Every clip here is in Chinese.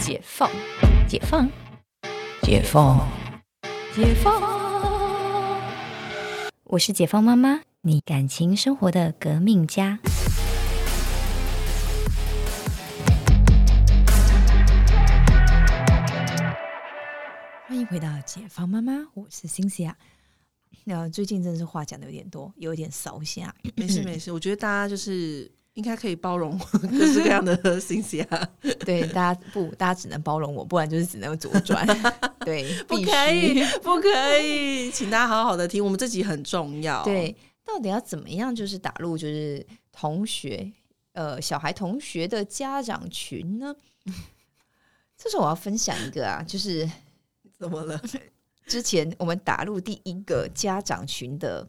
解放，解放，解放，解放。我是解放妈妈，你感情生活的革命家。欢迎回到解放妈妈，我是辛西亚。那最近真的是话讲的有点多，有点扫下。没事没事，我觉得大家就是应该可以包容 各式各样的信息啊。对，大家不，大家只能包容我，不然就是只能左转。对，不可以，不可以，请大家好好的听，我们这集很重要。对，到底要怎么样就是打入就是同学呃小孩同学的家长群呢？这时候我要分享一个啊，就是怎么了？之前我们打入第一个家长群的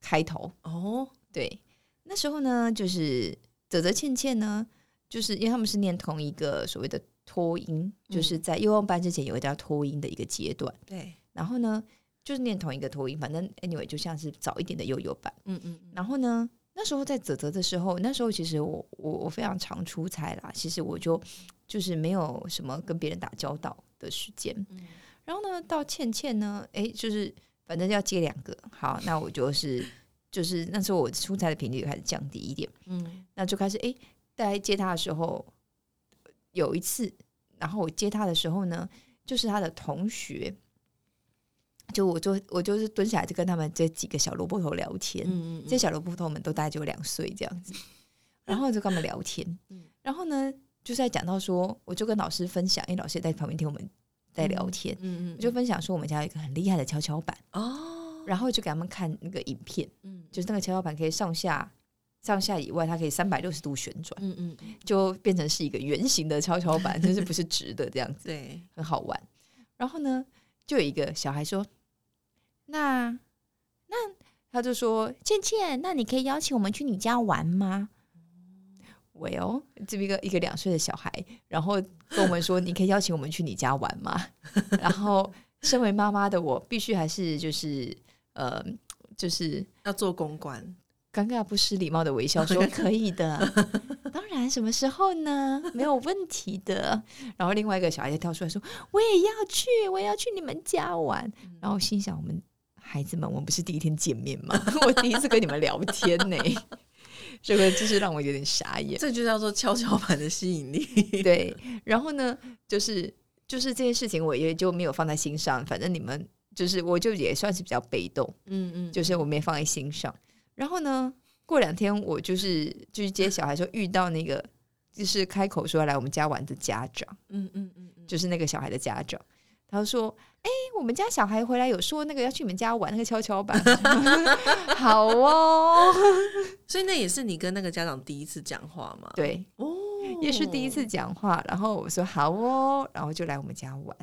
开头。哦，对，那时候呢，就是泽泽倩倩呢，就是因为他们是念同一个所谓的托音，就是在幼儿班之前有一叫托音的一个阶段，对，然后呢，就是念同一个托音，反正 anyway 就像是早一点的幼幼班。嗯嗯然后呢，那时候在泽泽的时候，那时候其实我我我非常常出差啦，其实我就就是没有什么跟别人打交道的时间。嗯然后呢，到倩倩呢，诶，就是反正要接两个，好，那我就是就是那时候我出差的频率开始降低一点，嗯。那就开始诶，在接他的时候，有一次，然后我接他的时候呢，就是他的同学。就我就我就是蹲下来就跟他们这几个小萝卜头聊天，嗯嗯这些小萝卜头们都大概只有两岁这样子，然后就跟他们聊天，嗯。然后呢，就是在讲到说，我就跟老师分享，因为老师也在旁边听我们在聊天，嗯我就分享说我们家有一个很厉害的跷跷板，哦，然后就给他们看那个影片，嗯就是那个跷跷板可以上下上下以外，它可以三百六十度旋转，嗯嗯，就变成是一个圆形的跷跷板，就是不是直的这样子，对，很好玩。然后呢，就有一个小孩说：“那那他就说，倩倩，那你可以邀请我们去你家玩吗？”喂哦，这么一个一个两岁的小孩，然后跟我们说：“你可以邀请我们去你家玩吗？” 然后，身为妈妈的我，必须还是就是呃，就是要做公关，尴尬不失礼貌的微笑 说：“可以的，当然，什么时候呢？没有问题的。”然后另外一个小孩就跳出来说：“我也要去，我也要去你们家玩。”然后心想：“我们孩子们，我们不是第一天见面吗？我第一次跟你们聊天呢。”这个就是让我有点傻眼。这就叫做跷跷板的吸引力。对，然后呢，就是就是这件事情，我也就没有放在心上。反正你们就是，我就也算是比较被动。嗯嗯，就是我没放在心上。然后呢，过两天我就是就是接小孩的时候遇到那个就是开口说要来我们家玩的家长，嗯嗯嗯嗯，就是那个小孩的家长，他说：“哎、我们家小孩回来有说那个要去你们家玩那个跷跷板，好哦，所以那也是你跟那个家长第一次讲话吗？，对，哦，也是第一次讲话。然后我说好哦，然后就来我们家玩，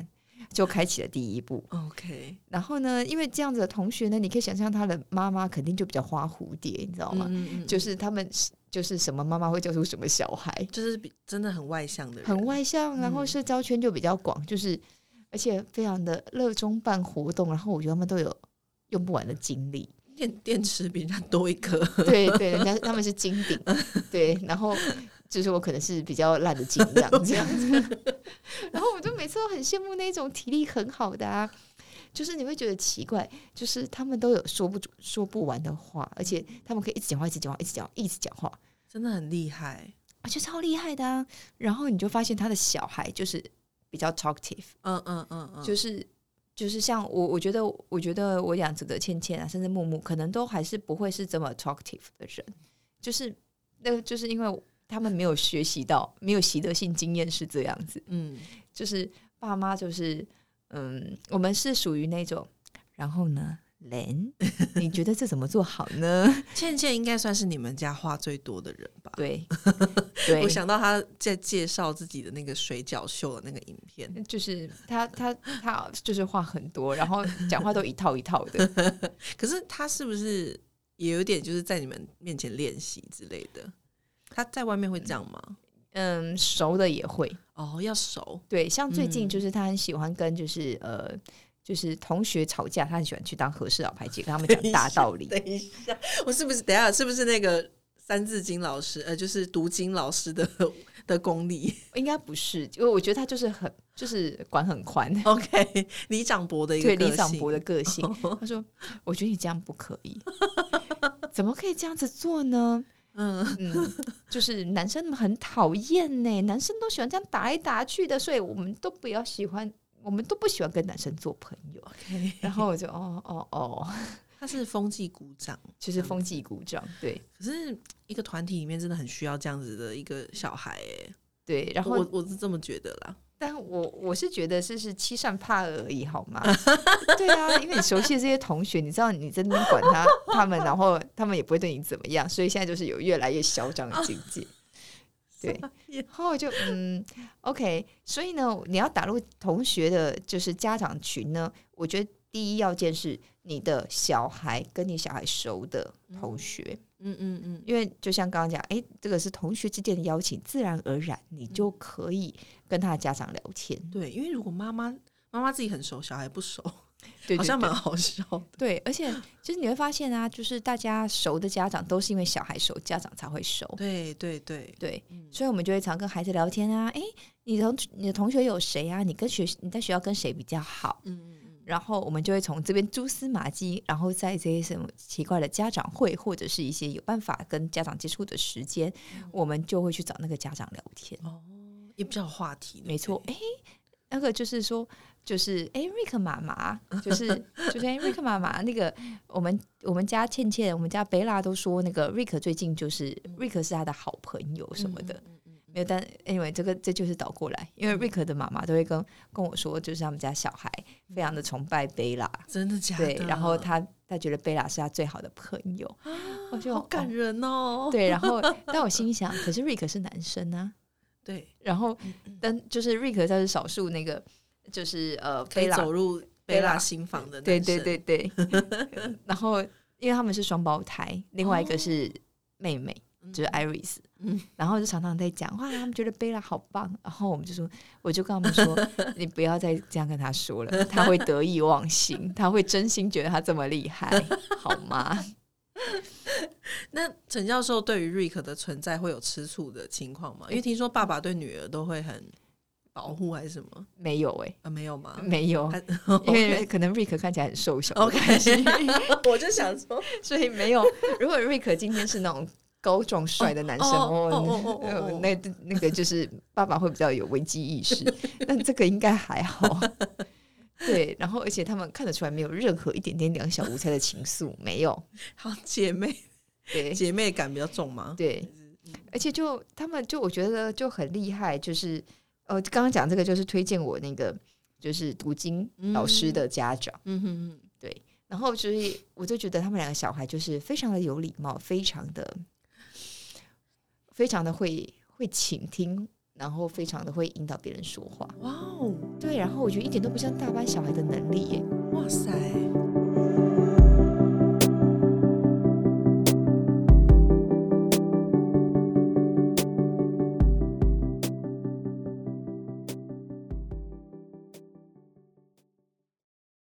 就开启了第一步。OK，然后呢，因为这样子的同学呢，你可以想象他的妈妈肯定就比较花蝴蝶，你知道吗？嗯嗯，就是他们就是什么妈妈会教出什么小孩，就是比真的很外向的人，很外向，然后嗯社交圈就比较广，就是而且非常的热衷办活动，然后我觉得他们都有用不完的精力。电电池比人家多一颗。对对，人家他们是金顶，对，然后就是我可能是比较烂的金这样这样子，然后我就每次都很羡慕那种体力很好的啊。就是你会觉得奇怪，就是他们都有说不说不完的话，而且他们可以一直讲话，一直讲话，一直讲，一直讲话，真的很厉害。我觉得超厉害的啊。然后你就发现他的小孩就是比较 talkative，嗯嗯嗯嗯，就是就是像我，我觉得我觉得我养子的倩倩啊，甚至木木，可能都还是不会是这么 talkative 的人，就是那就是因为他们没有学习到，没有习得性经验是这样子，嗯，就是爸妈就是嗯，我们是属于那种，然后呢。人，你觉得这怎么做好呢？倩倩应该算是你们家话最多的人吧？对，对，我想到她在介绍自己的那个水饺秀的那个影片，就是他他他就是话很多，然后讲话都一套一套的。可是她是不是也有点就是在你们面前练习之类的？她在外面会这样吗？嗯，熟的也会。哦，要熟，对，像最近嗯就是他很喜欢跟就是、呃，就是同学吵架，他很喜欢去当和事佬排解，跟他们讲大道理。等一下，我是不是等一下是不是那个三字经老师？呃，就是读经老师的的功力。应该不是，因为我觉得他就是很就是管很宽，OK，李长博的一个对李长博的个性。他说：“我觉得你这样不可以，怎么可以这样子做呢？嗯，嗯，就是男生很讨厌呢，男生都喜欢这样打来打去的，所以我们都不要喜欢，我们都不喜欢跟男生做朋友。然后我就哦哦哦，他是风纪鼓掌，就是风纪鼓掌，对可是一个团体里面真的很需要这样子的一个小孩哎，对。然后我我是这么觉得啦。但我我是觉得是是欺善怕恶而已，好吗？对啊，因为 你熟悉的这些同学，你知道你在那边管他他们，然后他们也不会对你怎么样，所以现在就是有越来越嚣张的境界。对，然后我就嗯，OK，所以呢，你要打入同学的，就是家长群呢，我觉得第一要件是你的小孩跟你小孩熟的同学，嗯嗯嗯，因为就像刚刚讲，哎，这个是同学之间的邀请，自然而然你就可以跟他的家长聊天。对，因为如果妈妈妈妈自己很熟，小孩不熟，对对对好像蛮好笑的。对，而且其实你会发现啊，就是大家熟的家长都是因为小孩熟，家长才会熟。对对对，对，嗯所以我们就会常跟孩子聊天啊，诶，你同你的同学有谁啊？你跟学你在学校跟谁比较好？嗯，然后我们就会从这边蛛丝马迹，然后在这些什么奇怪的家长会，或者是一些有办法跟家长接触的时间，我们就会去找那个家长聊天。哦，也比较有话题。没错，诶，那个就是说，就是诶，瑞克妈妈，就是 就是诶，瑞克妈妈，那个我们我们家倩倩，我们家贝拉都说，那个瑞克最近就是瑞克是他的好朋友什么的。没有，但 anyway，这个这就是倒过来，因为瑞克的妈妈都会跟跟我说，就是他们家小孩非常的崇拜贝拉，真的假的？对，然后他他觉得贝拉是他最好的朋友，我就好感人哦。对，然后但我心想，可是瑞克是男生啊，对，然后但就是瑞克他是少数那个就是呃贝拉，走入贝拉贝拉心房的对男生，对对对，然后因为他们是双胞胎，另外一个是妹妹。就是 Iris，嗯。然后就常常在讲哇，他们觉得贝拉好棒，然后我们就说，我就跟他们说，你不要再这样跟他说了，他会得意忘形，他会真心觉得他这么厉害，好吗？那陈教授对于 Rick 的存在会有吃醋的情况吗？因为听说爸爸对女儿都会很保护还是什么？没有哎、啊？没有吗？没有，因为可能瑞克看起来很瘦小的 OK，我就想说，所以没有。如果瑞克今天是那种高壮帅的男生，哦那那个就是爸爸会比较有危机意识，但这个应该还好。对，然后而且他们看得出来没有任何一点点两小无猜的情愫，没有。好姐妹对姐妹感比较重吗？对，而且就他们就我觉得就很厉害，就是呃，刚刚讲这个就是推荐我那个就是读经老师的家长。嗯哼哼，然后就是，我就觉得他们两个小孩就是非常的有礼貌，非常的、非常的会会倾听，然后非常的会引导别人说话。哇哦，对，然后我觉得一点都不像大班小孩的能力耶。